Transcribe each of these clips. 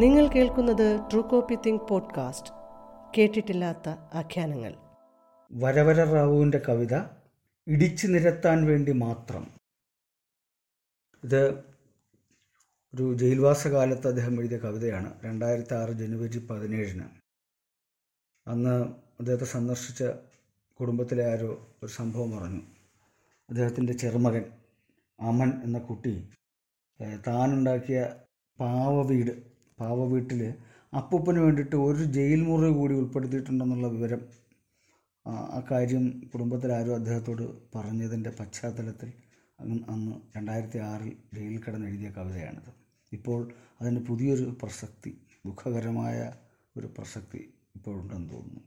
നിങ്ങൾ കേൾക്കുന്നത് true copy think podcast കേട്ടിട്ടില്ലാത്ത ആഖ്യാനങ്ങൾ. വരവര റാവുവിന്റെ കവിത ഇടിച്ചു നിരത്താൻ വേണ്ടി മാത്രം. ഇത് ഒരു ജയിൽവാസ കാലത്ത് അദ്ദേഹം എഴുതിയ കവിതയാണ്. രണ്ടായിരത്തി ആറ് ജനുവരി പതിനേഴിന്. അന്ന് അദ്ദേഹത്തെ സന്ദർശിച്ച കുടുംബത്തിലെ ആരോ ഒരു സംഭവം പറഞ്ഞു. അദ്ദേഹത്തിന്റെ ചെറുമകൻ അമൻ എന്ന കുട്ടി താനുണ്ടാക്കിയ പാവ വീട് പാവ വീട്ടിൽ അപ്പൂപ്പന് വേണ്ടിയിട്ട് ഒരു ജയിൽ മുറി കൂടി ഉൾപ്പെടുത്തിയിട്ടുണ്ടെന്നുള്ള വിവരം ആ കാര്യം കുടുംബത്തിൽ ആരും അദ്ദേഹത്തോട് പറഞ്ഞതിന്റെ പശ്ചാത്തലത്തിൽ അന്ന് രണ്ടായിരത്തി ആറിൽ ജയിലിൽ കിടന്ന് എഴുതിയ കവിതയാണിത്. ഇപ്പോൾ അതിന് പുതിയൊരു പ്രസക്തി ദുഃഖകരമായ ഒരു പ്രസക്തി ഇപ്പോഴുണ്ടെന്ന് തോന്നുന്നു.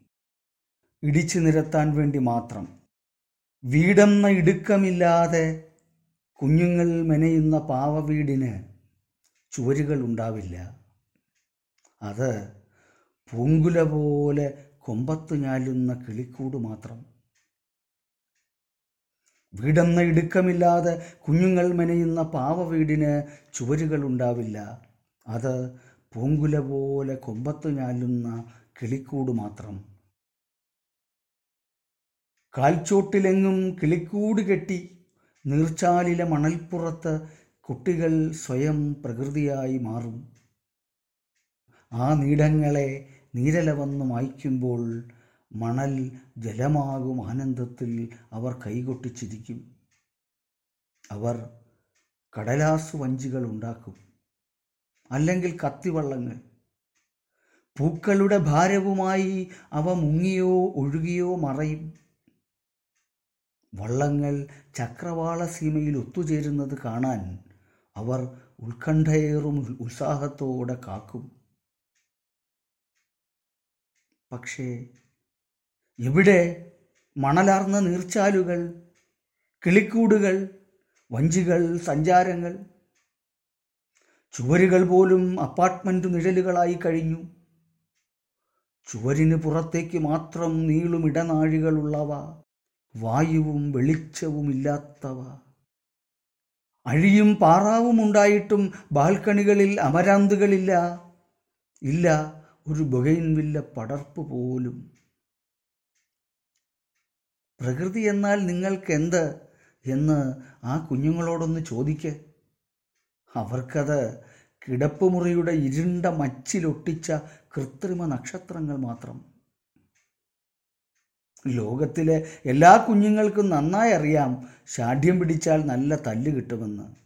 ഇടിച്ചു നിരത്താൻ വേണ്ടി മാത്രം വീടെന്ന ഇടുക്കമില്ലാതെ കുഞ്ഞുങ്ങൾ മെനയുന്ന പാവ വീടിന് ചുവരുകൾ ഉണ്ടാവില്ല. അത് പൂങ്കുല പോലെ കൊമ്പത്ത് ഞാലുന്ന കിളിക്കൂട് മാത്രം. വീടെന്ന ഇടുക്കമില്ലാതെ കുഞ്ഞുങ്ങൾ മെനയുന്ന പാവ വീടിന് ചുവരുകൾ ഉണ്ടാവില്ല. അത് പൂങ്കുല പോലെ കൊമ്പത്ത് ഞാലുന്ന കിളിക്കൂട് മാത്രം. കാൽച്ചോട്ടിലെങ്ങും കിളിക്കൂട് കെട്ടി നീർച്ചാലിലെ മണൽപ്പുറത്ത് കുട്ടികൾ സ്വയം പ്രകൃതിയായി മാറും. ആ നീടങ്ങളെ നീരല വന്ന് മായ്ക്കുമ്പോൾ മണൽ ജലമാകും ആനന്ദത്തിൽ അവർ കൈകൊട്ടിച്ചിരിക്കും. അവർ കടലാസു വഞ്ചികൾ ഉണ്ടാക്കും. അല്ലെങ്കിൽ കത്തിവള്ളങ്ങൾ. പൂക്കളുടെ ഭാരവുമായി അവ മുങ്ങിയോ ഒഴുകിയോ മറയും. വള്ളങ്ങൾ ചക്രവാള സീമയിൽ ഒത്തുചേരുന്നത് കാണാൻ അവർ ഉത്കണ്ഠയേറും ഉത്സാഹത്തോടെ കാക്കും. പക്ഷേ ഇവിടെ മണലാർന്ന നീർച്ചാലുകൾ കിളിക്കൂടുകൾ വഞ്ചികൾ സഞ്ചാരങ്ങൾ ചുവരുകൾ പോലും അപ്പാർട്ട്മെന്റ് നിഴലുകളായി കഴിഞ്ഞു. ചുവരിന് പുറത്തേക്ക് മാത്രം നീളും ഇടനാഴികളുള്ളവ വായുവും വെളിച്ചവും ഇല്ലാത്തവ അഴിയും പാറാവും ഉണ്ടായിട്ടും ബാൽക്കണികളിൽ അമരാന്തുകളില്ല ഇല്ല ഒരു ബൊഗൈൻവില്ല പടർപ്പ് പോലും. പ്രകൃതി എന്നാൽ നിങ്ങൾക്കെന്ത് എന്ന് ആ കുഞ്ഞുങ്ങളോടൊന്ന് ചോദിക്ക്. അവർക്കത് കിടപ്പുമുറിയുടെ ഇരുണ്ട മച്ചിലൊട്ടിച്ച കൃത്രിമ നക്ഷത്രങ്ങൾ മാത്രം. ലോകത്തിലെ എല്ലാ കുഞ്ഞുങ്ങൾക്കും നന്നായി അറിയാം ഷാഢ്യം പിടിച്ചാൽ നല്ല തല്ല് കിട്ടുമെന്ന്.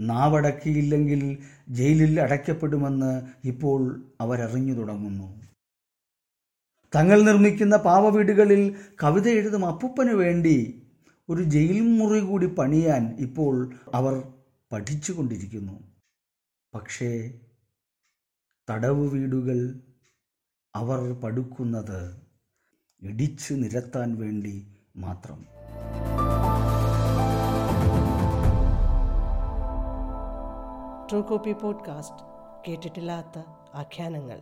നാവടക്കിയില്ലെങ്കിൽ ജയിലിൽ അടയ്ക്കപ്പെടുമെന്ന് ഇപ്പോൾ അവരറിഞ്ഞു തുടങ്ങുന്നു. തങ്ങൾ നിർമ്മിക്കുന്ന പാവവീടുകളിൽ കവിത എഴുതും അപ്പൂപ്പന് വേണ്ടി ഒരു ജയിൽ മുറി കൂടി പണിയാൻ ഇപ്പോൾ അവർ പഠിച്ചുകൊണ്ടിരിക്കുന്നു. പക്ഷേ തടവ് വീടുകൾ അവർ പടുക്കുന്നത് ഇടിച്ചു നിരത്താൻ വേണ്ടി മാത്രം. ട്രൂ കോപ്പി പോഡ്കാസ്റ്റ് കേട്ടിട്ടില്ലാത്ത ആഖ്യാനങ്ങൾ.